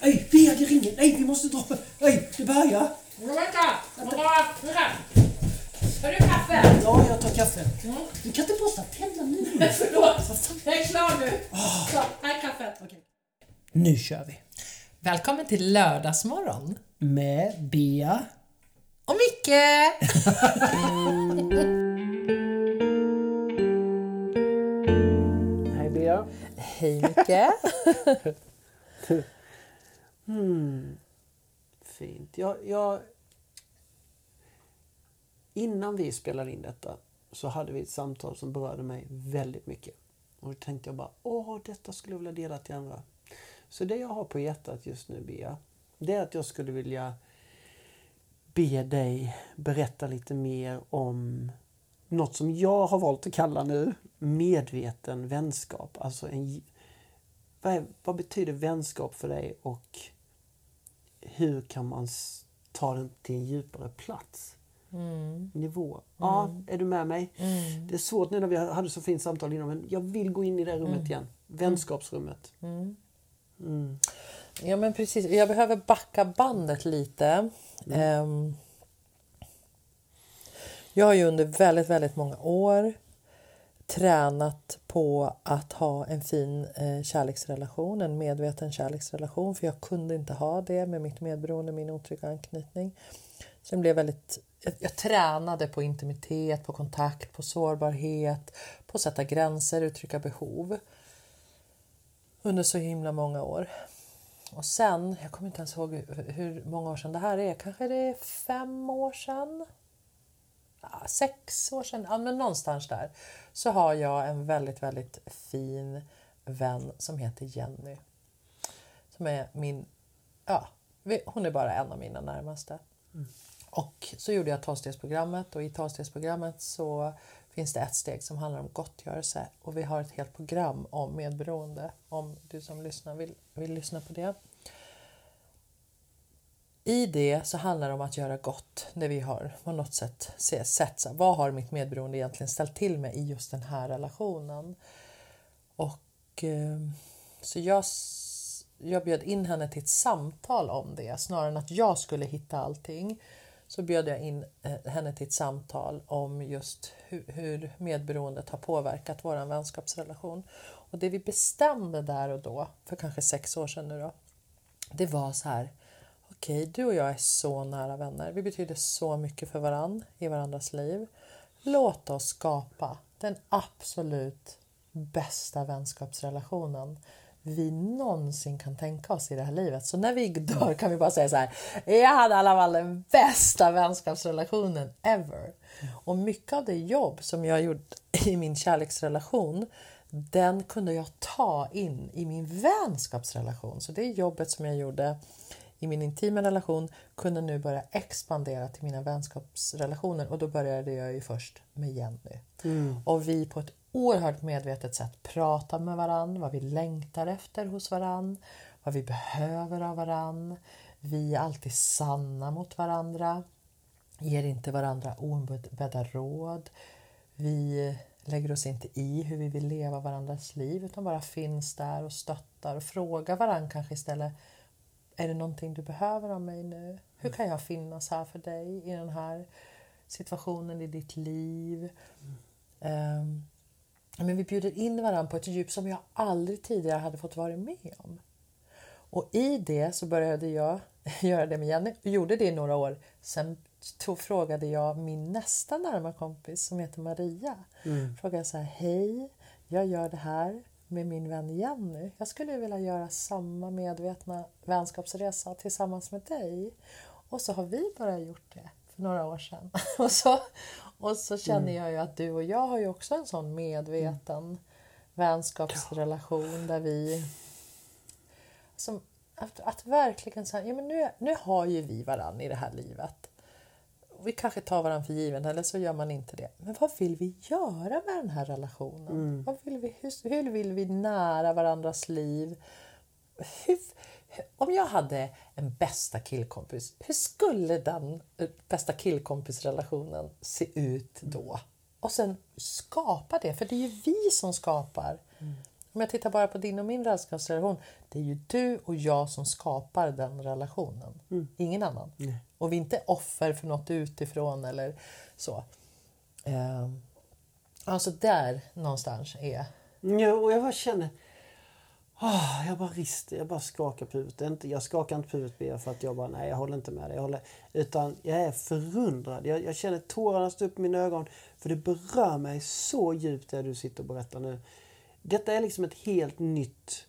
Ej, Bea, det ringer! Nej, vi måste dra! Ej, det börjar! Men vänta! Vänta! Har du kaffe? Ja, jag tar kaffe. Mm. Du kan inte borsta tänderna nu! Förlåt! Jag är klar nu. Så, här är kaffet. Okej. Nu kör vi! Välkommen till lördagsmorgon. Med Bea. Och Micke! Hej Bea. Hej Micke! Hmm. Fint. Jag, jag... Innan vi spelade in detta så hade vi ett samtal som berörde mig väldigt mycket. Och då tänkte jag bara, åh, detta skulle jag vilja dela till andra. Så det jag har på hjärtat just nu, Bea, det är att jag skulle vilja be dig berätta lite mer om något som jag har valt att kalla nu medveten vänskap. Alltså en, vad, är, vad betyder vänskap för dig och hur kan man ta den till en djupare plats? Nivå. Ja, är du med mig? Det är svårt nu när vi hade så fint samtal innan men jag vill gå in i det rummet igen. Vänskapsrummet. Ja men precis, jag behöver backa bandet lite. Ehm, jag har ju under väldigt, väldigt många år tränat på att ha en fin eh, kärleksrelation, en medveten kärleksrelation. För jag kunde inte ha det med mitt medberoende, min otrygga anknytning. Så jag, blev väldigt, jag, jag tränade på intimitet, på kontakt, på sårbarhet, på att sätta gränser, uttrycka behov. Under så himla många år. Och sen, jag kommer inte ens ihåg hur, hur många år sedan det här är. Kanske det är fem år sedan? Sex år sedan? Ja, men någonstans där. Så har jag en väldigt, väldigt fin vän som heter Jenny. Som är min... Ja, hon är bara en av mina närmaste. Och så gjorde jag tolvstegsprogrammet och i tolvstegsprogrammet så finns det ett steg som handlar om gottgörelse och vi har ett helt program om medberoende om du som lyssnar vill, vill lyssna på det. I det så handlar det om att göra gott när vi har på något sätt sett vad har mitt medberoende egentligen ställt till med i just den här relationen. Och ehm, så jag, jag bjöd in henne till ett samtal om det snarare än att jag skulle hitta allting. Så bjöd jag in eh, henne till ett samtal om just hur, hur medberoendet har påverkat vår vänskapsrelation. Och det vi bestämde där och då, för kanske sex år sedan nu då, det var så här. Okej, du och jag är så nära vänner. Vi betyder så mycket för varann i varandras liv. Låt oss skapa den absolut bästa vänskapsrelationen vi någonsin kan tänka oss i det här livet. Så när vi dör kan vi bara säga så här. Jag hade i alla fall den bästa vänskapsrelationen ever. Och mycket av det jobb som jag gjort i min kärleksrelation den kunde jag ta in i min vänskapsrelation. Så det jobbet som jag gjorde i min intima relation kunde nu börja expandera till mina vänskapsrelationer och då började jag ju först med Jenny. Och vi på ett oerhört medvetet sätt pratar med varann, vad vi längtar efter hos varann, vad vi behöver av varann. Vi är alltid sanna mot varandra, ger inte varandra oombedda råd. Vi lägger oss inte i hur vi vill leva varandras liv utan bara finns där och stöttar och frågar varandra kanske istället är det någonting du behöver av mig nu? Hur kan jag finnas här för dig i den här situationen i ditt liv? Ehm, men vi bjuder in varandra på ett djup som jag aldrig tidigare hade fått vara med om. Och i det så började jag göra det med Jenny och gjorde det i några år. Sen tog, frågade jag min nästa närma kompis som heter Maria. Frågade så här, hej, jag gör det här med min vän Jenny. Jag skulle vilja göra samma medvetna vänskapsresa tillsammans med dig. Och så har vi bara gjort det för några år sedan. Och så, och så känner jag ju att du och jag har ju också en sån medveten vänskapsrelation där vi som, att, att verkligen säga, ja men nu, nu har ju vi varann i det här livet. Vi kanske tar varandra för given eller så gör man inte det. Men vad vill vi göra med den här relationen? Vad vill vi, hur, hur vill vi nära varandras liv? Hur, om jag hade en bästa killkompis, hur skulle den eh, bästa killkompisrelationen se ut då? Och sen skapa det, för det är ju vi som skapar Om jag tittar bara på din och min vänskapsrelation. Det är ju du och jag som skapar den relationen. Ingen annan. Nej. Och vi är inte offer för något utifrån eller så. Eh, alltså där någonstans är... Ja, och jag bara känner... Oh, jag bara rister, jag bara skakar på huvudet. Jag skakar inte på huvudet för att jag bara, nej jag håller inte med dig. Jag håller, utan jag är förundrad. Jag, jag känner tårarna stå upp i mina ögon. För det berör mig så djupt det du sitter och berättar nu. Detta är liksom ett helt nytt...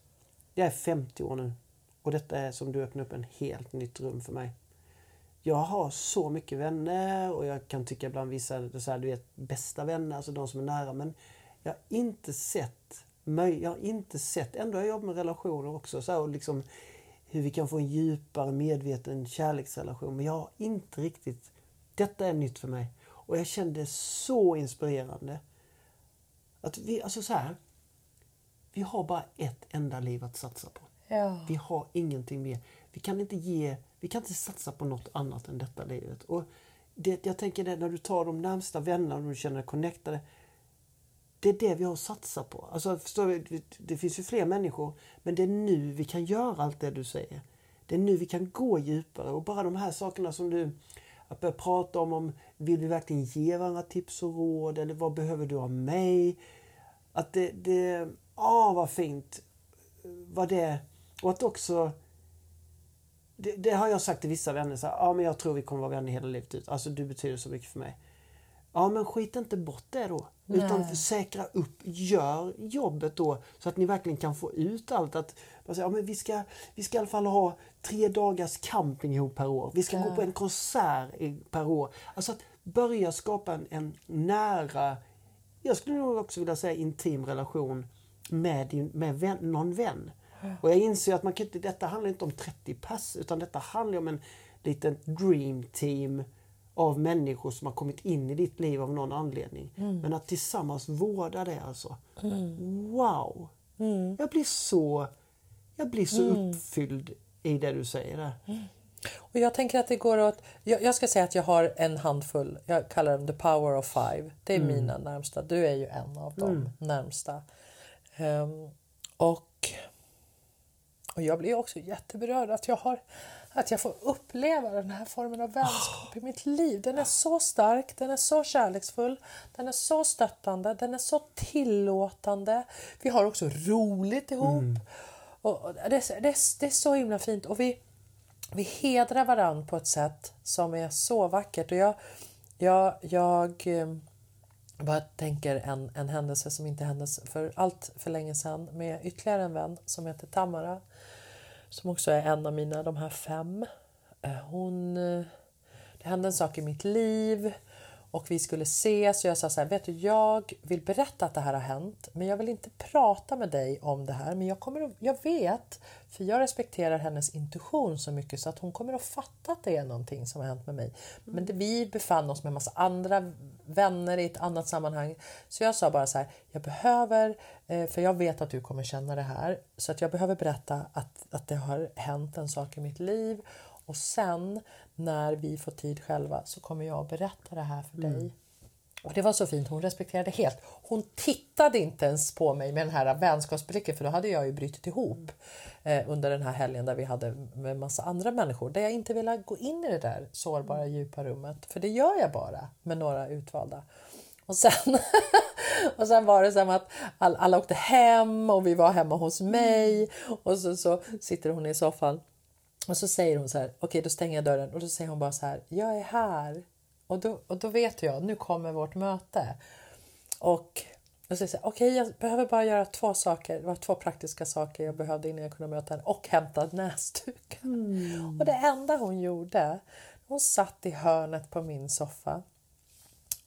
Jag är 50 år nu. Och detta är som du öppnar upp en helt nytt rum för mig. Jag har så mycket vänner och jag kan tycka ibland vissa, så här, du vet, bästa vänner, alltså de som är nära. Men jag har inte sett, jag har inte sett, ändå har jag jobbat med relationer också, så här, och liksom hur vi kan få en djupare medveten kärleksrelation. Men jag har inte riktigt, detta är nytt för mig. Och jag kände det så inspirerande. Att vi, alltså så här, vi har bara ett enda liv att satsa på. Ja. Vi har ingenting mer. Vi kan inte ge, vi kan inte satsa på något annat än detta livet. Och det, jag tänker det när du tar de närmsta vännerna och du känner dig connectade. Det är det vi har att satsa på. Alltså, förstår det, det finns ju fler människor, men det är nu vi kan göra allt det du säger. Det är nu vi kan gå djupare och bara de här sakerna som du att börja prata om, om vill vi verkligen ge varandra tips och råd eller vad behöver du av mig? Att det, det ah vad fint vad det och att också det, det har jag sagt till vissa vänner så här, ja men jag tror vi kommer vara vänner hela livet ut. Alltså du betyder så mycket för mig. Ja men skit inte bort det då. Utan Nej. säkra upp, gör jobbet då så att ni verkligen kan få ut allt. Att, säger, ja, men vi, ska, vi ska i alla fall ha tre dagars camping ihop per år. Vi ska gå på en konsert per år. Alltså att börja skapa en, en nära, jag skulle nog också vilja säga intim relation med, din, med vän, någon vän. Och jag inser att man kan inte, detta handlar inte om 30 pass utan detta handlar om en liten dream team av människor som har kommit in i ditt liv av någon anledning. Men att tillsammans vårda det alltså. Wow! Jag blir så, jag blir så uppfylld i det du säger där. Och jag tänker att det går åt... Jag, jag ska säga att jag har en handfull. Jag kallar dem the power of five. Det är mina närmsta. Du är ju en av de närmsta. Ehm, och, och jag blir också jätteberörd att jag, har, att jag får uppleva den här formen av vänskap i mitt liv. Den är så stark, den är så kärleksfull, den är så stöttande, den är så tillåtande. Vi har också roligt ihop. Och och det, är- det, det är så himla fint. Och vi, vi hedrar varann på ett sätt som är så vackert. Och jag, jag, jag vad bara tänker en, en händelse som inte hände för allt för länge sedan med ytterligare en vän som heter Tamara. Som också är en av mina, de här fem. Eh, hon, eh, det hände en sak i mitt liv och vi skulle ses och jag sa så här, vet du jag vill berätta att det här har hänt men jag vill inte prata med dig om det här. Men jag, kommer att, jag vet, för jag respekterar hennes intuition så mycket så att hon kommer att fatta att det är någonting som har hänt med mig. Men det, vi befann oss med massa andra vänner i ett annat sammanhang. Så jag sa bara så här, jag behöver, eh, för jag vet att du kommer känna det här så att jag behöver berätta att, att det har hänt en sak i mitt liv. Och sen när vi får tid själva så kommer jag att berätta det här för dig. Och det var så fint, hon respekterade helt. Hon tittade inte ens på mig med den här vänskapsblicken för då hade jag ju brutit ihop eh, under den här helgen där vi hade med massa andra människor. Där jag inte ville gå in i det där sårbara djupa rummet. För det gör jag bara med några utvalda. Och sen, och sen var det som att all, alla åkte hem och vi var hemma hos mig. Och så, så sitter hon i soffan och så säger hon så här, okej då stänger jag dörren och då säger hon bara så här, jag är här. Och då, och då vet jag, nu kommer vårt möte. Och säger så här, okej jag behöver bara göra två saker, det var två praktiska saker jag behövde innan jag kunde möta henne och hämta näsduken. Och det enda hon gjorde, hon satt i hörnet på min soffa.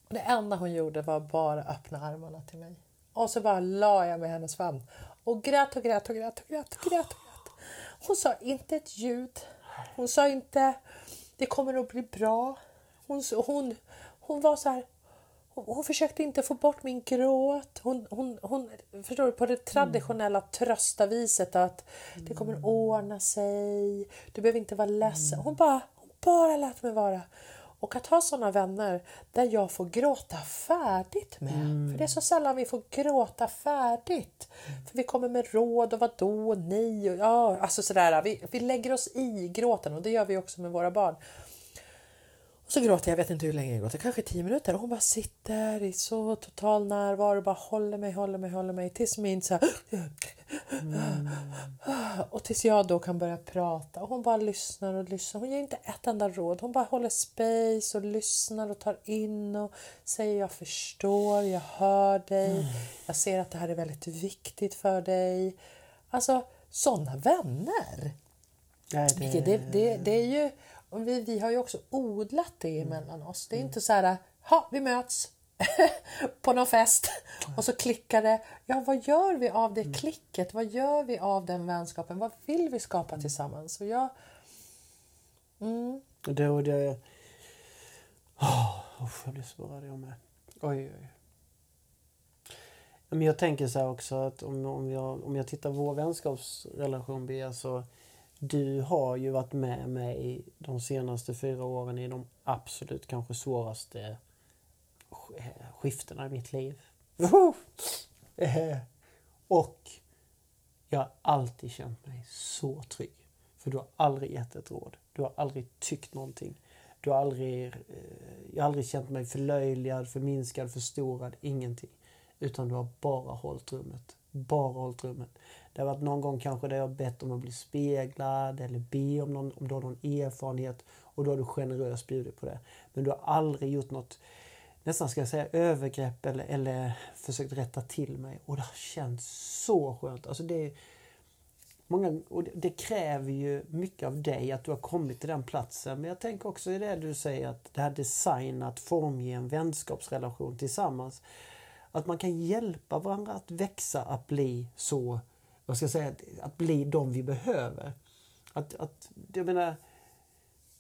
Och det enda hon gjorde var bara öppna armarna till mig. Och så bara la jag mig i hennes famn och grät och grät och grät och grät och grät. Och grät. Hon sa inte ett ljud. Hon sa inte det kommer att bli bra. Hon, hon, hon var så här. Hon, hon försökte inte få bort min gråt. Hon, hon, hon, förstår du, på det traditionella tröstaviset att det kommer att ordna sig. Du behöver inte vara ledsen. Hon bara, hon bara lät mig vara. Och att ha sådana vänner där jag får gråta färdigt med. Mm. För det är så sällan vi får gråta färdigt. För vi kommer med råd och vadå och nej och ja, alltså sådär. Vi, vi lägger oss i gråten och det gör vi också med våra barn. Och så gråter jag, jag vet inte hur länge jag gråter, kanske tio minuter. Och hon bara sitter i så total närvaro och bara håller mig, håller mig, håller mig tills min så här, mm. Och tills jag då kan börja prata. Och hon bara lyssnar och lyssnar. Hon ger inte ett enda råd. Hon bara håller space och lyssnar och tar in och säger jag förstår, jag hör dig. Mm. Jag ser att det här är väldigt viktigt för dig. Alltså sådana vänner. Nej, det... Det, det, det är ju och vi, vi har ju också odlat det mm. emellan oss. Det är mm. inte så här, ha vi möts på någon fest och så klickar det. Ja, vad gör vi av det mm. klicket? Vad gör vi av den vänskapen? Vad vill vi skapa tillsammans? Och jag... Mm. Det och det... Oh, jag blir så rörd jag med. Oj, oj. Men jag tänker så här också att om, om, jag, om jag tittar på vår vänskapsrelation Bea så du har ju varit med mig de senaste fyra åren i de absolut kanske svåraste skiftena i mitt liv. Och jag har alltid känt mig så trygg. För du har aldrig gett ett råd. Du har aldrig tyckt någonting. Du har aldrig, eh, jag har aldrig känt mig förlöjligad, förminskad, förstorad. Ingenting. Utan du har bara hållit rummet. Bara hållit rummet. Det har varit någon gång kanske där jag bett om att bli speglad eller be om, någon, om du har någon erfarenhet och då har du generöst bjudit på det. Men du har aldrig gjort något, nästan ska jag säga övergrepp eller, eller försökt rätta till mig. Och det har känts så skönt. Alltså det, många, och det, det kräver ju mycket av dig att du har kommit till den platsen. Men jag tänker också i det du säger att det här designat formge en vänskapsrelation tillsammans. Att man kan hjälpa varandra att växa, att bli så vad ska jag säga, att bli de vi behöver. Att, att, jag menar,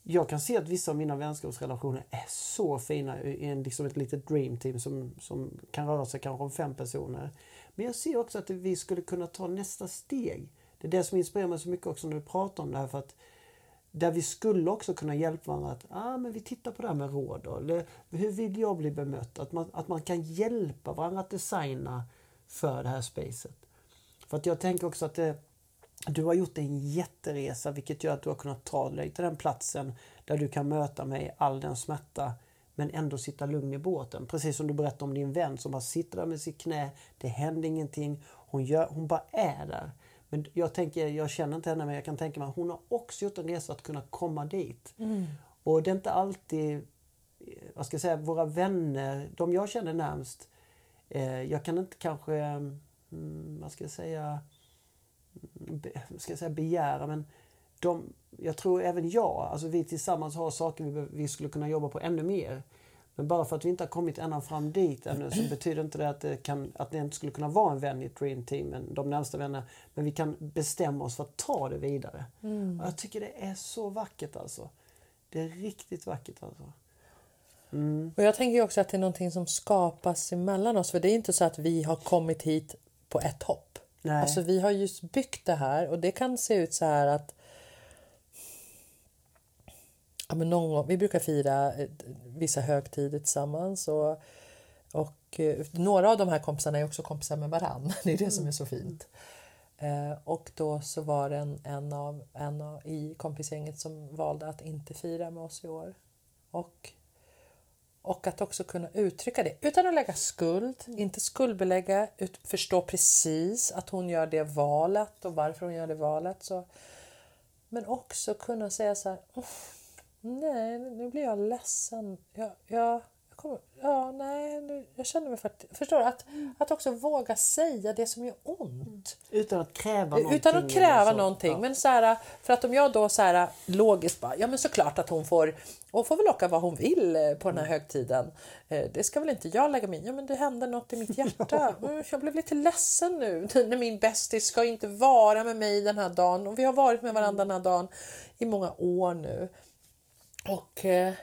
jag kan se att vissa av mina vänskapsrelationer är så fina i en, liksom ett litet dreamteam som, som kan röra sig kanske om fem personer. Men jag ser också att vi skulle kunna ta nästa steg. Det är det som inspirerar mig så mycket också när du pratar om det här. För att där vi skulle också kunna hjälpa varandra att ah, men vi tittar på det här med råd. Då. Eller, hur vill jag bli bemött? Att man, att man kan hjälpa varandra att designa för det här spacet. För att jag tänker också att det, du har gjort en jätteresa vilket gör att du har kunnat ta dig till den platsen där du kan möta mig i all den smärta men ändå sitta lugn i båten. Precis som du berättade om din vän som bara sitter där med sitt knä. Det händer ingenting. Hon, gör, hon bara är där. Men jag tänker, jag känner inte henne men jag kan tänka mig att hon har också gjort en resa att kunna komma dit. Mm. Och det är inte alltid, vad ska jag säga, våra vänner, de jag känner närmst. Eh, jag kan inte kanske vad ska jag säga, be, ska jag säga begära, men de, jag tror även jag, alltså vi tillsammans har saker vi, vi skulle kunna jobba på ännu mer. Men bara för att vi inte har kommit ända fram dit ännu så betyder inte det att det, kan, att det inte skulle kunna vara en vän i ett dream team, de närmsta vännerna. Men vi kan bestämma oss för att ta det vidare. Mm. Och jag tycker det är så vackert alltså. Det är riktigt vackert alltså. Mm. Och Jag tänker också att det är någonting som skapas emellan oss. För det är inte så att vi har kommit hit på ett hopp. Nej. Alltså vi har just byggt det här och det kan se ut så här att ja, men någon gång, vi brukar fira eh, vissa högtider tillsammans och, och eh, några av de här kompisarna är också kompisar med varann. Det är det som är så fint. Eh, och då så var det en, en, av, en av, i kompisgänget som valde att inte fira med oss i år. Och och att också kunna uttrycka det utan att lägga skuld, mm. inte skuldbelägga, ut, förstå precis att hon gör det valet och varför hon gör det valet. Så. Men också kunna säga så här, nej nu blir jag ledsen. Jag, jag, kommer, ja, nej, nu, jag känner mig faktiskt... Förstår du? Att, mm. att också våga säga det som gör ont. Utan att kräva någonting. Utan att kräva så. någonting. Ja. Men så här, för att om jag då så här, logiskt bara, ja men såklart att hon får, och får väl åka vad hon vill eh, på den här mm. högtiden. Eh, det ska väl inte jag lägga mig Ja men det hände något i mitt hjärta. Jag blev lite ledsen nu när min bästis ska inte vara med mig den här dagen. Och vi har varit med varandra den här dagen i många år nu. Och, eh,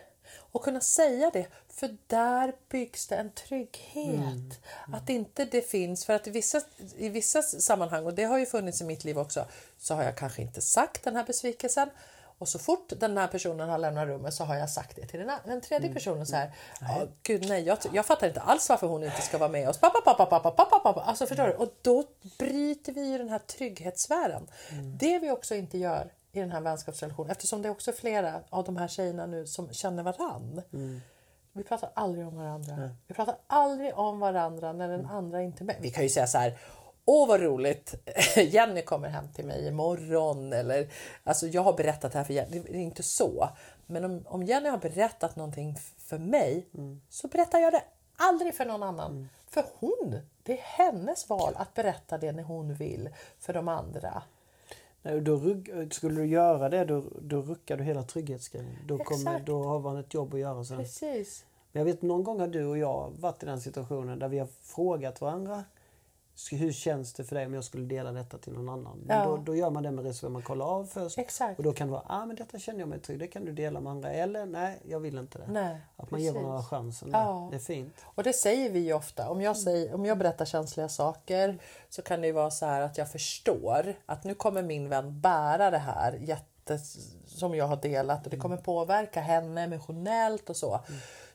och kunna säga det. För där byggs det en trygghet. Mm. Mm. Att inte det finns, för att i vissa, i vissa sammanhang, och det har ju funnits i mitt liv också, så har jag kanske inte sagt den här besvikelsen. Och så fort den här personen har lämnat rummet så har jag sagt det till den, den tredje Mm. personen så här. "Ja, Gud nej, jag, jag fattar inte alls varför hon inte ska vara med oss. Pappa, pappa, pappa, pappa, pappa. Alltså förstår du? Och då bryter vi ju den här trygghetssfären. Mm. Det vi också inte gör i den här vänskapsrelationen eftersom det är också flera av de här tjejerna nu som känner varann. Mm. Vi pratar aldrig om varandra. Vi pratar aldrig om varandra när den andra inte är med. Vi kan ju säga så här. Åh vad roligt! Jenny kommer hem till mig imorgon. Eller, alltså jag har berättat det här för Jenny. Det är inte så. Men om, om Jenny har berättat någonting för mig så berättar jag det aldrig för någon annan. För hon, det är hennes val att berätta det när hon vill för de andra. Nej, då rugg, skulle du göra det då, då ruckar du hela trygghetsgrejen. Då, kommer, Exakt. då har man ett jobb att göra sen. Precis. Men jag vet någon gång har du och jag varit i den situationen där vi har frågat varandra "Sk- hur känns det för dig om jag skulle dela detta till någon annan? Men Ja. Då, då gör man det med reservation. Man kollar av först. Exakt. Och då kan det vara, ah, men detta känner jag mig trygg, det kan du dela med andra. Eller nej, jag vill inte det. Nej, att man ger precis. varandra chansen. Ja. Det är fint. Och det säger vi ju ofta. Om jag, säger, om jag berättar känsliga saker så kan det ju vara så här att jag förstår att nu kommer min vän bära det här jätte, som jag har delat och det kommer påverka henne emotionellt och så.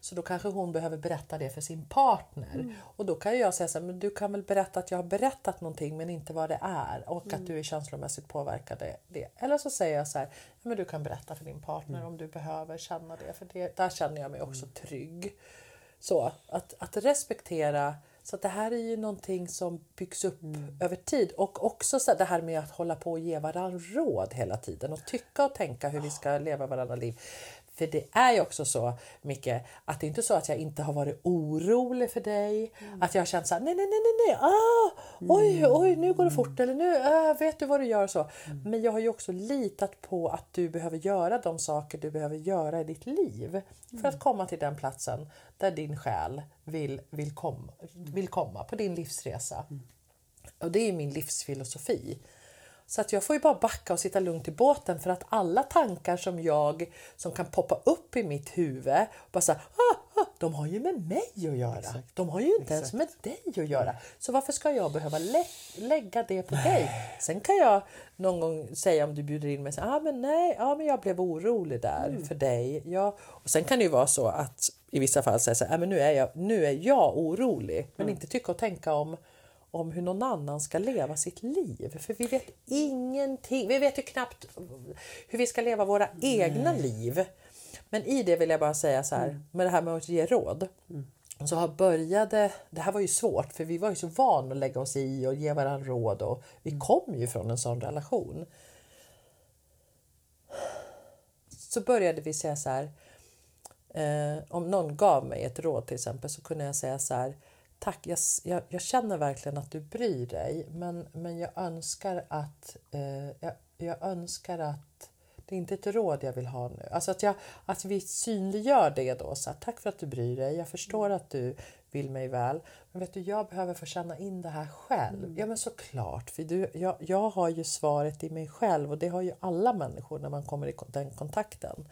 Så då kanske hon behöver berätta det för sin partner. Och då kan jag säga så här, men du kan väl berätta att jag har berättat någonting men inte vad det är och att du är känslomässigt påverkad av det. Eller så säger jag så här, men du kan berätta för din partner om du behöver känna det. För det, där känner jag mig också trygg. Så att, att respektera. Så det här är ju någonting som byggs upp över tid. Och också så det här med att hålla på och ge varandra råd hela tiden och tycka och tänka hur vi ska leva varandra liv. För det är ju också så, Micke, att det är inte så att jag inte har varit orolig för dig. Att jag har känt så här, nej, nej, nej, nej, nej, ah, oj, oj, nu går det fort eller nu, ah, vet du vad du gör och så. Men jag har ju också litat på att du behöver göra de saker du behöver göra i ditt liv för att komma till den platsen där din själ vill, vill, kom, vill komma på din livsresa. Och det är min livsfilosofi. Så att jag får ju bara backa och sitta lugnt i båten för att alla tankar som jag som kan poppa upp i mitt huvud bara så här, ah, ah, de har ju med mig att göra. De har ju inte ens med dig att göra. Så varför ska jag behöva lä lägga det på dig? Sen kan jag någon gång säga om du bjuder in mig, så, ah, men nej, ah, men jag blev orolig där för dig. Ja. Och sen kan det ju vara så att i vissa fall säga så här, ah, men nu är jag, nu är jag orolig, men inte tycka och tänka om om hur någon annan ska leva sitt liv. För vi vet ingenting. Vi vet ju knappt hur vi ska leva våra egna liv. Men i det vill jag bara säga så här, med det här med att ge råd. Så har började, det här var ju svårt för vi var ju så vana att lägga oss i och ge varandra råd och vi kom ju från en sån relation. Så började vi säga så här, eh, om någon gav mig ett råd till exempel så kunde jag säga så här Tack, jag, jag, jag känner verkligen att du bryr dig men, men jag önskar att eh, jag, jag önskar att det är inte ett råd jag vill ha nu. Alltså att, jag, att vi synliggör det då. Så här, Tack för att du bryr dig. Jag förstår att du vill mig väl. Men vet du, jag behöver få känna in det här själv. Ja men såklart. För du, jag, jag har ju svaret i mig själv och det har ju alla människor när man kommer i den kontakten.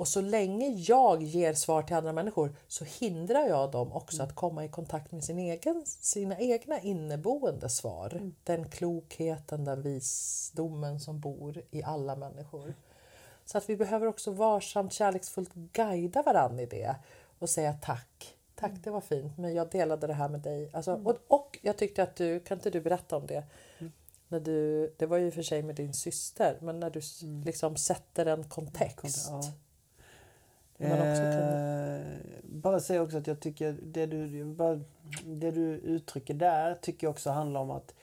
Och så länge jag ger svar till andra människor så hindrar jag dem också att komma i kontakt med sin egen, sina egna inneboende svar. Den klokheten, den visdomen som bor i alla människor. Så att vi behöver också varsamt kärleksfullt guida varandra i det och säga tack. Tack, det var fint, men jag delade det här med dig. Alltså, och, och jag tyckte att du, kan inte du berätta om det? När du, det var ju för sig med din syster, men när du s- liksom sätter en kontext. Ja. Eh, bara säga också att jag tycker det du, bara, det du uttrycker där tycker jag också handlar om att,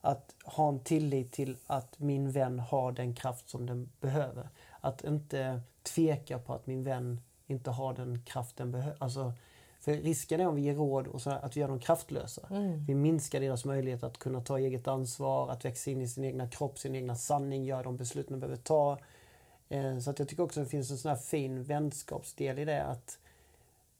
att ha en tillit till att min vän har den kraft som den behöver. Att inte tveka på att min vän inte har den kraft den behöver. Alltså, för risken är om vi ger råd och så att vi gör dem kraftlösa. Vi minskar deras möjlighet att kunna ta eget ansvar, att växa in i sin egna kropp, sin egna sanning, göra de beslut man behöver ta. Eh, Så att jag tycker också att det finns en sån här fin vänskapsdel i det. Att,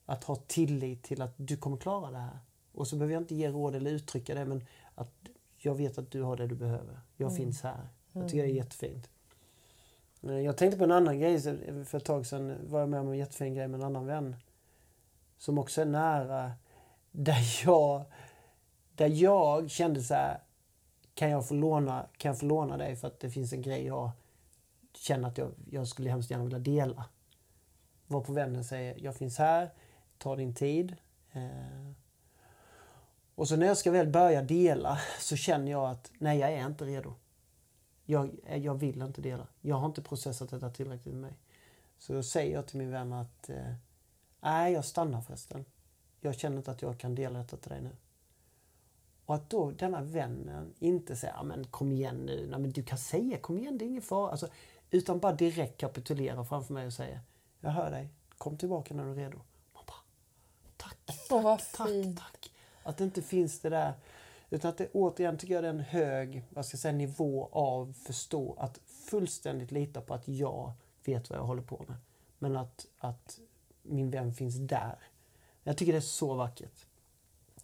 att ha tillit till att du kommer klara det här. Och så behöver jag inte ge råd eller uttrycka det men att jag vet att du har det du behöver. Jag finns här. Jag tycker det är jättefint. Eh, Jag tänkte på en annan grej. så För ett tag sedan var jag med om en jättefin grej med en annan vän. Som också är nära. Där jag, där jag kände så här. Kan jag, få låna, kan jag få låna dig för att det finns en grej jag känner att jag, jag skulle hemskt gärna vilja dela. Var på vännen säger jag finns här, ta din tid. Eh, och så när jag ska väl börja dela så känner jag att nej, jag är inte redo. Jag, eh, jag vill inte dela. Jag har inte processat detta tillräckligt med mig. Så då säger jag till min vän att eh, nej, jag stannar förresten. Jag känner inte att jag kan dela detta till dig nu. Och att då denna vännen inte säger, men kom igen nu, nej, men du kan säga kom igen, det är ingen fara. Alltså, utan bara direkt kapitulerar framför mig och säger, jag hör dig, kom tillbaka när du är redo. Man bara, tack, tack, tack, tack. Att det inte finns det där, utan att det återigen tycker jag det är en hög vad ska jag säga, nivå av förstå, att fullständigt lita på att jag vet vad jag håller på med. Men att, att min vän finns där. Jag tycker det är så vackert.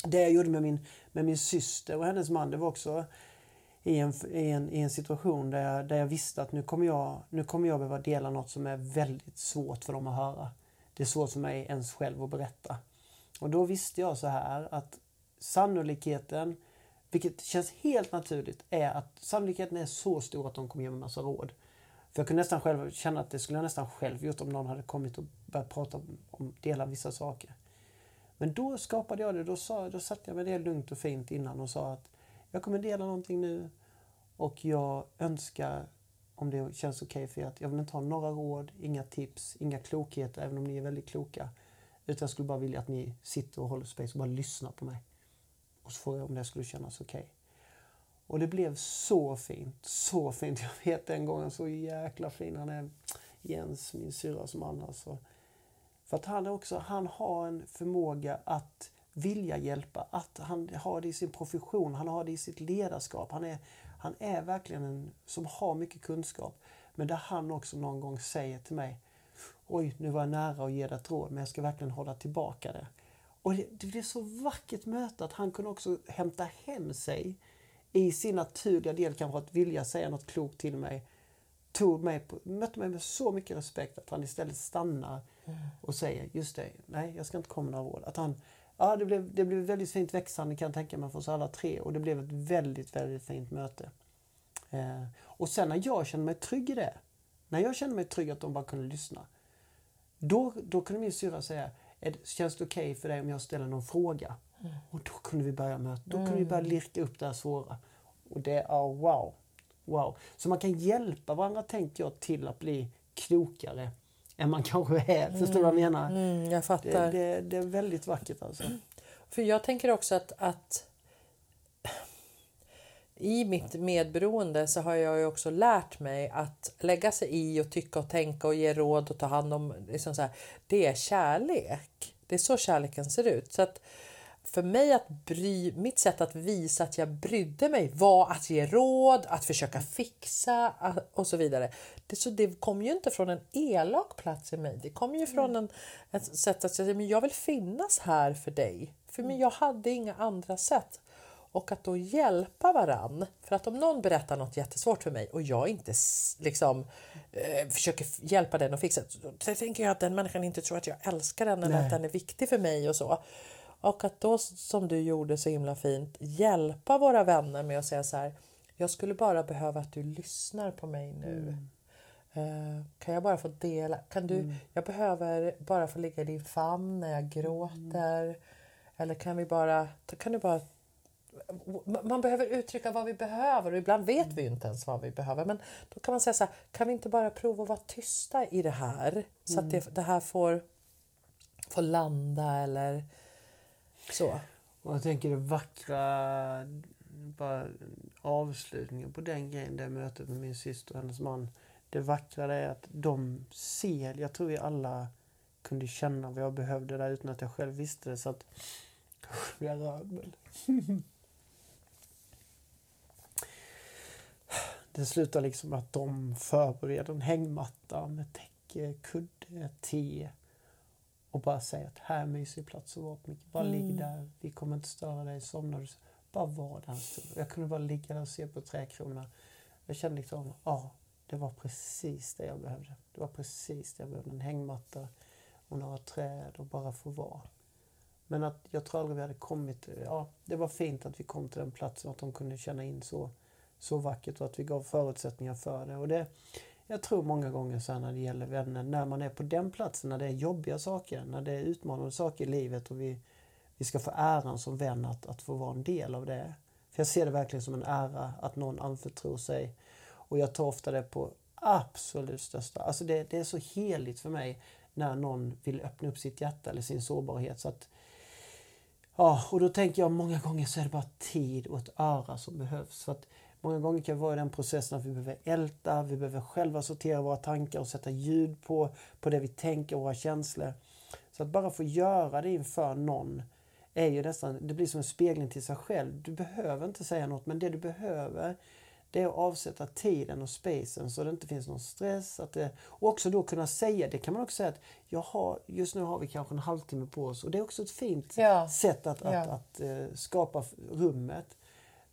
Det jag gjorde med min, med min syster och hennes man, det var också i en, i en, i en situation där jag, där jag visste att nu kommer, jag, nu kommer jag behöva dela något som är väldigt svårt för dem att höra. Det är svårt för mig ens själv att berätta. Och då visste jag så här att sannolikheten, vilket känns helt naturligt, är att sannolikheten är så stor att de kommer ge mig massa råd. För jag kunde nästan själv känna att det skulle jag nästan själv gjort om någon hade kommit och börjat prata om, om dela vissa saker. Men då skapade jag det. Då, sa, då satte jag mig det lugnt och fint innan och sa att jag kommer dela någonting nu och jag önskar, om det känns okej okay för er, att jag vill inte ha några råd, inga tips, inga klokheter, även om ni är väldigt kloka. Utan jag skulle bara vilja att ni sitter och håller space och bara lyssnar på mig. Och så frågar jag om det skulle kännas okej. Okay. Och det blev så fint, så fint. Jag vet den gången så jäkla fin han är. Jens, min syrras man alltså. För att han också, han har en förmåga att vilja hjälpa, att han har det i sin profession, han har det i sitt ledarskap. Han är, han är verkligen en som har mycket kunskap. Men där han också någon gång säger till mig Oj, nu var jag nära att ge dig ett råd, men jag ska verkligen hålla tillbaka det. Och det, det blev så vackert möte att han kunde också hämta hem sig i sin naturliga del kanske att vilja säga något klokt till mig. Tog mig på, mötte mig med så mycket respekt att han istället stannar och säger just det, nej jag ska inte komma med några råd. Att han, ja, det, blev, det blev väldigt fint växande kan jag tänka mig för oss alla tre och det blev ett väldigt, väldigt fint möte. Eh, och sen när jag kände mig trygg i det, när jag kände mig trygg att de bara kunde lyssna. Då, då kunde min syrra säga, känns det okej okay för dig om jag ställer någon fråga? Mm. Och då kunde vi börja möta, då kunde vi börja mm. lirka upp det här svåra. Och det är oh, wow. Wow. Så man kan hjälpa varandra, tänker jag, till att bli klokare än man kanske är. Mm. Förstår du vad jag menar? Mm, jag fattar. Det, det, det, är väldigt vackert alltså. För jag tänker också att, att i mitt medberoende så har jag ju också lärt mig att lägga sig i och tycka och tänka och ge råd och ta hand om. Liksom så här, det är kärlek. Det är så kärleken ser ut. Så att för mig att bry, mitt sätt att visa att jag brydde mig var att ge råd, att försöka fixa och så vidare. Det, så det kom ju inte från en elak plats i mig. Det kom ju från en, ett sätt att säga men jag vill finnas här för dig. För mig, jag hade inga andra sätt. Och att då hjälpa varann. För att om någon berättar något jättesvårt för mig och jag inte liksom eh, försöker hjälpa den och fixa det. Så tänker jag att den människan inte tror att jag älskar den eller Nej. att den är viktig för mig och så. Och att då, som du gjorde så himla fint, hjälpa våra vänner med att säga så här. Jag skulle bara behöva att du lyssnar på mig nu. Mm. Uh, kan jag bara få dela? Kan du, mm. Jag behöver bara få ligga i din famn när jag gråter. Mm. Eller kan vi bara, kan du bara man behöver uttrycka vad vi behöver och ibland vet vi inte ens vad vi behöver. Men då kan man säga så här, kan vi inte bara prova att vara tysta i det här? Så att det, det här får, får landa eller så. Och jag tänker det vackra bara avslutningen på den grejen, det mötet med min syster och hennes man. Det vackra är att de ser, jag tror vi alla kunde känna vad jag behövde där utan att jag själv visste det. Så att, jag röd Det slutar liksom att de förbereder en hängmatta med täcke, kudde, te och bara säga att här är en mysig plats att vara på. Bara mm. ligg där, vi kommer inte störa dig. Somnar du, bara var där en stund. Jag kunde bara ligga där och se på trädkronorna. Jag kände liksom, ja, det var precis det jag behövde. Det var precis det jag behövde. En hängmatta och några träd och bara få vara. Men att jag tror aldrig vi hade kommit, ja, det var fint att vi kom till den platsen att de kunde känna in så, så vackert och att vi gav förutsättningar för det. Och det jag tror många gånger så här när det gäller vänner, när man är på den platsen, när det är jobbiga saker, när det är utmanande saker i livet och vi, vi ska få äran som vän att, att få vara en del av det. För jag ser det verkligen som en ära att någon anförtror sig. Och jag tar ofta det på absolut största, alltså det, det är så heligt för mig när någon vill öppna upp sitt hjärta eller sin sårbarhet. Så att, ja, och då tänker jag många gånger så är det bara tid och ett öra som behövs. För att Många gånger kan det vara i den processen att vi behöver älta, vi behöver själva sortera våra tankar och sätta ljud på, på det vi tänker och våra känslor. Så att bara få göra det inför någon är ju nästan, det blir som en spegling till sig själv. Du behöver inte säga något, men det du behöver det är att avsätta tiden och spacen så det inte finns någon stress. Att det, och också då kunna säga, det kan man också säga att jag har, just nu har vi kanske en halvtimme på oss och det är också ett fint ja. sätt att, att, ja. att, att uh, skapa rummet.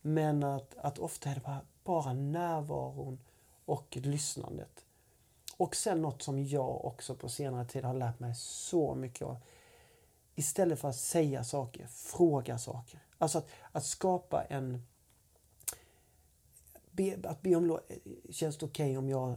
Men att, att ofta är det bara, bara närvaron och lyssnandet. Och sen något som jag också på senare tid har lärt mig så mycket av. Istället för att säga saker, fråga saker. Alltså att, att skapa en... Be, att be om lov. Känns det okej okay om jag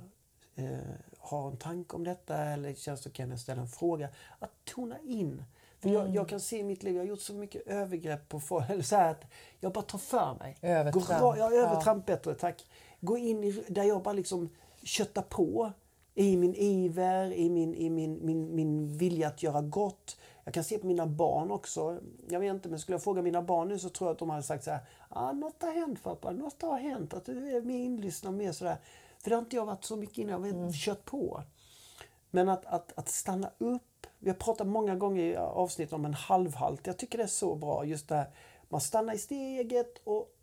eh, har en tanke om detta? Eller känns det okej okay om jag ställer en fråga? Att tona in för jag, jag, kan se i mitt liv, jag har gjort så mycket övergrepp på folk. Eller så att jag bara tar för mig. Övertramp. Gå, ja, övertramp ja. bättre, tack. Gå in i, där jag bara liksom köttar på. I min iver, i min, i min, min, min vilja att göra gott. Jag kan se på mina barn också. Jag vet inte, men skulle jag fråga mina barn nu så tror jag att de hade sagt så här. Ah, något har hänt pappa, något har hänt. Att du är mer inlyssnad, mer sådär. För det har inte jag varit så mycket innan. Jag har mm. kört på. Men att, att, att stanna upp vi har pratat många gånger i avsnitt om en halvhalt. Jag tycker det är så bra. Just det här, man stannar i steget och,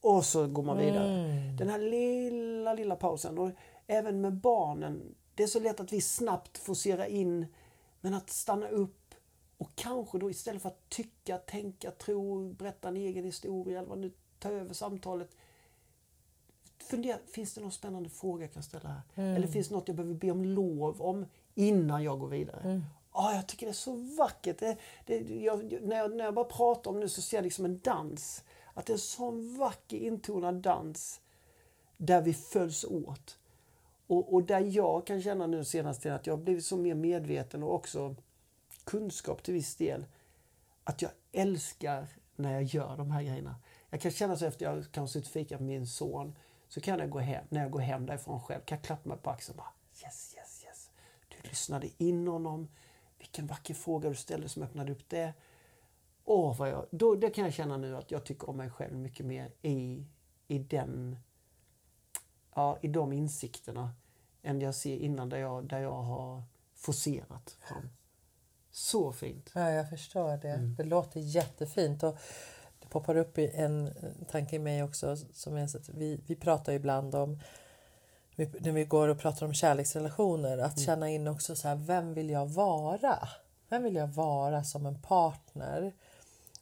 och så går man vidare. Mm. Den här lilla, lilla pausen. Och även med barnen. Det är så lätt att vi snabbt forcerar in. Men att stanna upp och kanske då istället för att tycka, tänka, tro, berätta en egen historia eller vad nu, ta över samtalet. Fundera, finns det någon spännande fråga jag kan ställa här? Mm. Eller finns det något jag behöver be om lov om innan jag går vidare? Mm. Oh, jag tycker det är så vackert. Det, det, jag, när, jag, när jag bara pratar om det så ser jag liksom en dans. Att det är en sån vacker intonad dans där vi följs åt. Och, och där jag kan känna nu senast att jag har blivit så mer medveten och också kunskap till viss del. Att jag älskar när jag gör de här grejerna. Jag kan känna så efter jag kan suttit fika med min son så kan jag gå hem, när jag går hem därifrån själv, kan jag klappa mig på axeln och bara yes, yes, yes. Du lyssnade in honom. Vilken vacker fråga du ställde som öppnade upp det. Åh, vad jag, då, det kan jag känna nu att jag tycker om mig själv mycket mer i, i, den, ja, i de insikterna än jag ser innan där jag, där jag har forcerat fram. Så fint. Ja, jag förstår det. Mm. Det låter jättefint. Och det poppar upp en tanke i mig också. Som är att vi, vi pratar ibland om när vi går och pratar om kärleksrelationer, att mm. känna in också så här, vem vill jag vara? Vem vill jag vara som en partner?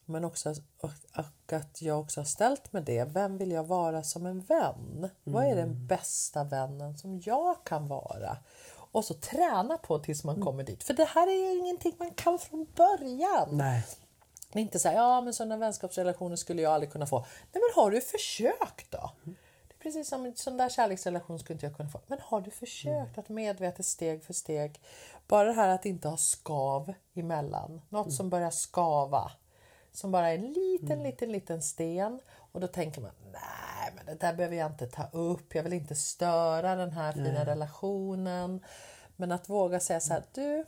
Men också och, och att jag också har ställt mig det. Vem vill jag vara som en vän? Mm. Vad är den mm. bästa vännen som jag kan vara? Och så träna på tills man mm. kommer dit. För det här är ju ingenting man kan från början. Nej. Det är inte så här, ja men sådana vänskapsrelationer skulle jag aldrig kunna få. Nej men har du försökt då? Mm. Precis som en sån där kärleksrelation skulle inte jag kunna få. Men har du försökt att medvetet steg för steg, bara det här att inte ha skav emellan, något mm. som börjar skava, som bara är en liten, mm. liten, liten sten och då tänker man nej, men det där behöver jag inte ta upp. Jag vill inte störa den här fina nej. relationen. Men att våga säga så här, du,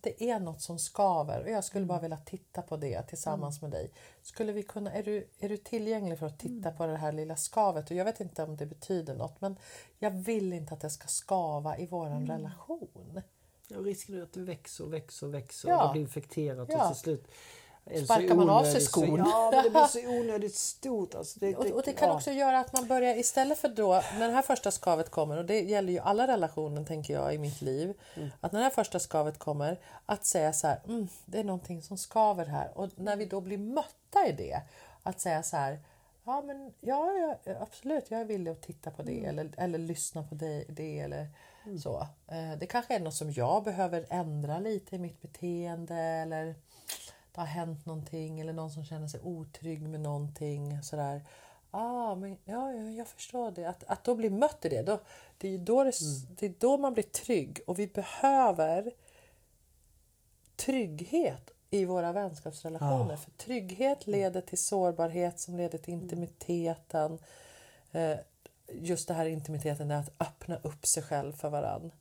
det är något som skaver och jag skulle bara vilja titta på det tillsammans mm. med dig. Skulle vi kunna, är, du, är du tillgänglig för att titta mm. på det här lilla skavet? Och jag vet inte om det betyder något men jag vill inte att det ska skava i våran mm. relation. Ja, risken är att det växer och växer och växer ja. och det blir infekterat ja. och till slut Sparkar man av sig skon. Ja, men det blir så onödigt stort. Alltså det, och, och, det kan ja. också göra att man börjar istället för då när det här första skavet kommer och det gäller ju alla relationer tänker jag i mitt liv. Mm. Att när det här första skavet kommer att säga så här, mm, det är någonting som skaver här och när vi då blir mötta i det att säga så här Ja, men ja, ja, absolut, jag är villig att titta på det mm. eller, eller lyssna på det, det eller mm. så. Eh, det kanske är något som jag behöver ändra lite i mitt beteende eller det har hänt någonting eller någon som känner sig otrygg med någonting. Sådär. ah, men, ja, ja, jag förstår det. Att, att då bli mött i det, då, det, är då det, Mm. det är då man blir trygg. Och vi behöver trygghet i våra vänskapsrelationer. Ja. För trygghet leder till sårbarhet som leder till intimiteten. Eh, just det här intimiteten, är att öppna upp sig själv för varann.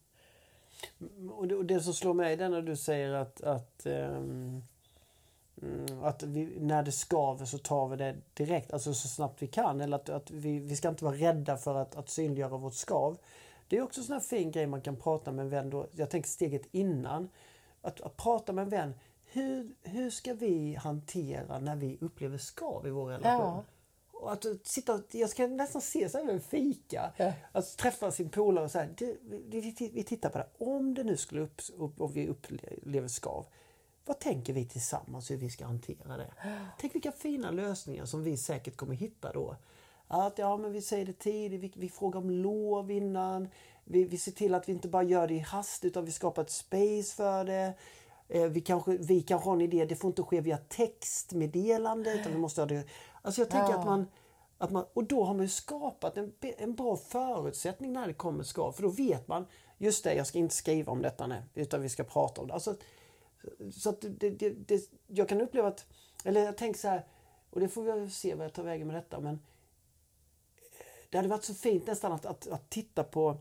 Och det, och det som slår mig är när du säger att, att, ehm, mm, att vi, när det skaver så tar vi det direkt, alltså så snabbt vi kan. Eller att, att vi, vi ska inte vara rädda för att, att synliggöra vårt skav. Det är också en sån här fin grej man kan prata med en vän. Då, jag tänker steget innan. Att, att prata med en vän. Hur, hur ska vi hantera när vi upplever skav i vår relation? Ja. Och att sitta, jag ska nästan se så här en fika. Ja. Att träffa sin polare och säga vi, vi, vi tittar på det. Om det nu skulle upp, och vi upplever skav. Vad tänker vi tillsammans hur vi ska hantera det? Tänk vilka fina lösningar som vi säkert kommer hitta då. Att ja, men vi säger det tidigt, vi, vi frågar om lov innan. Vi, vi ser till att vi inte bara gör det i hast utan vi skapar ett space för det. Eh, Vi kanske, vi kanske har en idé, det får inte ske via textmeddelande utan vi måste ha det. Alltså jag tänker Ja. att man att man, och då har man ju skapat en, en bra förutsättning när det kommer skav. För då vet man, just det, jag ska inte skriva om detta nu, utan vi ska prata om det. Alltså, så att det, det, det, jag kan uppleva att, eller jag tänker så här, och det får vi se vad jag tar vägen med detta, men eh, det hade varit så fint nästan att, att, att titta på,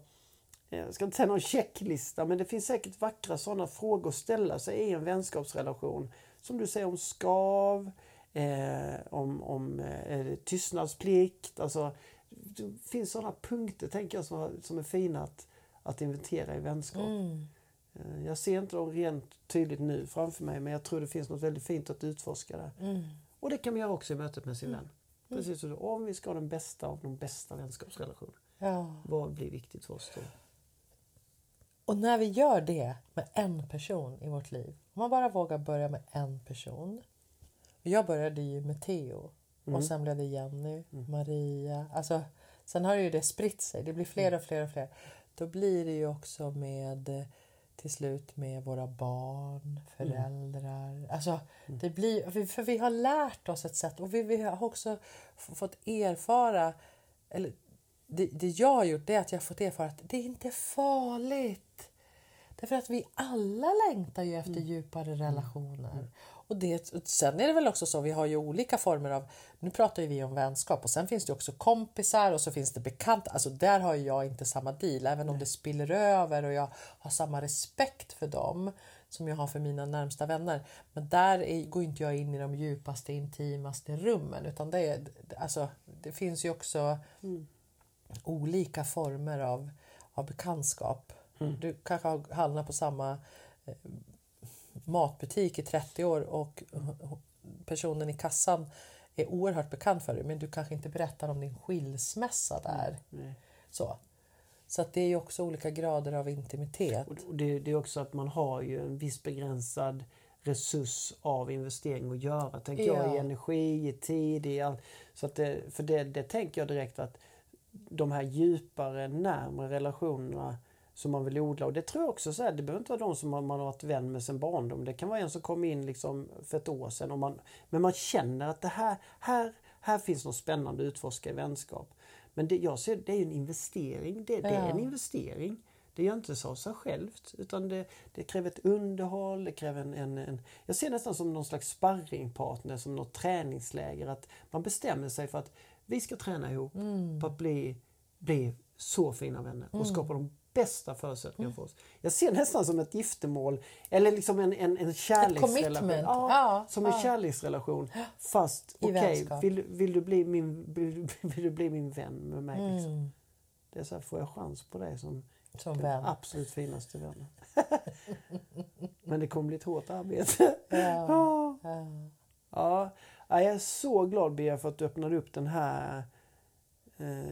eh, jag ska inte säga någon checklista, men det finns säkert vackra sådana frågor att ställa sig i en vänskapsrelation. Som du säger om skav, eh, om, om eh, eh tystnadsplikt. Alltså, det finns sådana punkter tänker jag som, som är fina att, att inventera i vänskap. Mm. Eh, Jag ser inte dem rent tydligt nu framför mig men jag tror det finns något väldigt fint att utforska där. Mm. Och det kan man göra också i mötet med sin vän. Precis så, om vi ska ha den bästa av de bästa vänskapsrelationer. Ja. Vad blir viktigt för oss då? Och när vi gör det med en person i vårt liv, om man bara vågar börja med en person. Jag började ju med Theo och sen blev det Jenny, Maria. Alltså, sen har ju det spritt sig, det blir fler och fler och fler. Då blir det ju också med eh, till slut med våra barn, föräldrar. Alltså, det blir, för- vi har lärt oss ett sätt och vi, vi har också fått erfara eller det, det jag har gjort det är att jag har fått erfara att det är inte farligt. Därför att vi alla längtar ju efter djupare relationer. Och det, och sen är det väl också så, vi har ju olika former av, nu pratar ju vi om vänskap och sen finns det också kompisar och så finns det bekanta. Alltså där har jag inte samma deal, även om det spiller över och jag har samma respekt för dem som jag har för mina närmsta vänner. Men där är, går inte jag in i de djupaste, intimaste rummen utan det, är, alltså, det finns ju också olika former av, av bekantskap. Du kanske har handlat på samma eh, matbutik i 30 år och personen i kassan är oerhört bekant för dig men du kanske inte berättar om din skilsmässa där. Nej. Så, så att det är ju också olika grader av intimitet. Och det, det är också att man har ju en viss begränsad resurs av investering att göra. Tänker jag Ja. i energi, i tid, i all, så att det, För det, det tänker jag direkt att de här djupare, närmare relationerna som man vill odla. Och det tror jag också så här, det behöver inte vara de som man man har varit vän med sen barndom. Det kan vara en som kom in liksom för ett år sedan. Och man, men man känner att det här, här, här finns något spännande att utforska i vänskap. Men det, jag ser det är en investering. Det, det är en investering. Det gör inte så av sig självt. Utan det, det kräver ett underhåll, det kräver en, en, en... Jag ser nästan som någon slags sparringpartner, som något träningsläger. Att man bestämmer sig för att vi ska träna ihop på att bli, bli så fina vänner och skapa de bästa förutsättningarna för oss. Jag ser nästan som ett giftermål eller liksom en, en, en kärleksrelation. Ja, Ja, som en ja. kärleksrelation. Fast okej, vänskap. vill, vill, du bli min, vill, vill du bli min vän med mig? Liksom? Mm, Det är så här, får jag chans på det som som den vän. absolut finaste vännen. Men det kommer bli ett hårt arbete. Ja, Ja. ja. Ja, Ja, jag är så glad Bea för att du öppnade upp den här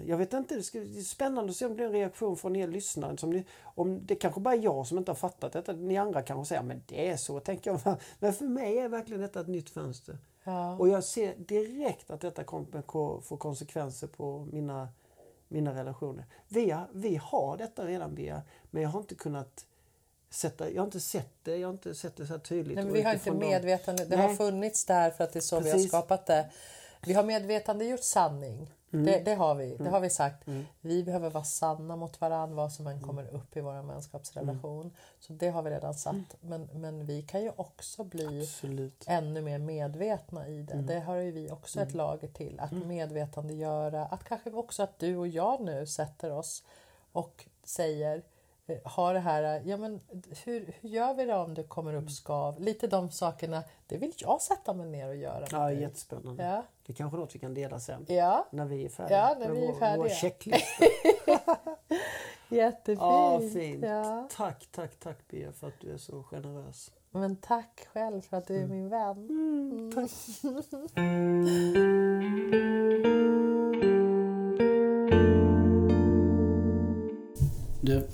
jag vet inte, det ska- det är spännande att se om det blir en reaktion från er lyssnare. Som ni, om det kanske bara är jag som inte har fattat detta. Ni andra kanske säger men det är så, tänker jag. Men för mig är verkligen detta ett nytt fönster. Ja. Och jag ser direkt att detta kommer ko- få konsekvenser på mina, mina relationer. Vi har, vi har detta redan Bea, men jag har inte kunnat sätta, jag har inte sett det, jag har inte sett det så tydligt. Nej, men vi har inte utifrån de- medvetande. Det Nej. har funnits där för att det är så vi har Precis. skapat det. Vi har medvetandegjort sanning. Mm. Det, det har vi. Det har vi sagt. Vi behöver vara sanna mot varandra vad som än Mm. kommer upp i vår vänskapsrelation. Så det har vi redan satt. Men, men vi kan ju också bli Absolut. ännu mer medvetna i det. Mm. Det har ju vi också ett lager till. Att medvetandegöra. Att kanske också att du och jag nu sätter oss och säger eh, har det här, ja men hur, hur gör vi det om det kommer Mm. upp skav? Lite de sakerna, det vill jag sätta mig ner och göra. Ja, jättespännande. ja. Det är kanske något vi kan dela sen. ja, När vi är färdiga. Ja, när vi är vår, färdiga. Vår checklista. jättefint. Ja, fint. Ja. Tack, tack, tack Bea för att du är så generös. Men tack själv för att du är min vän. Mm, tack. Du,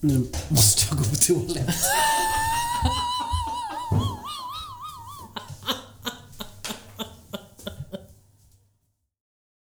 nu måste jag gå på toaletten.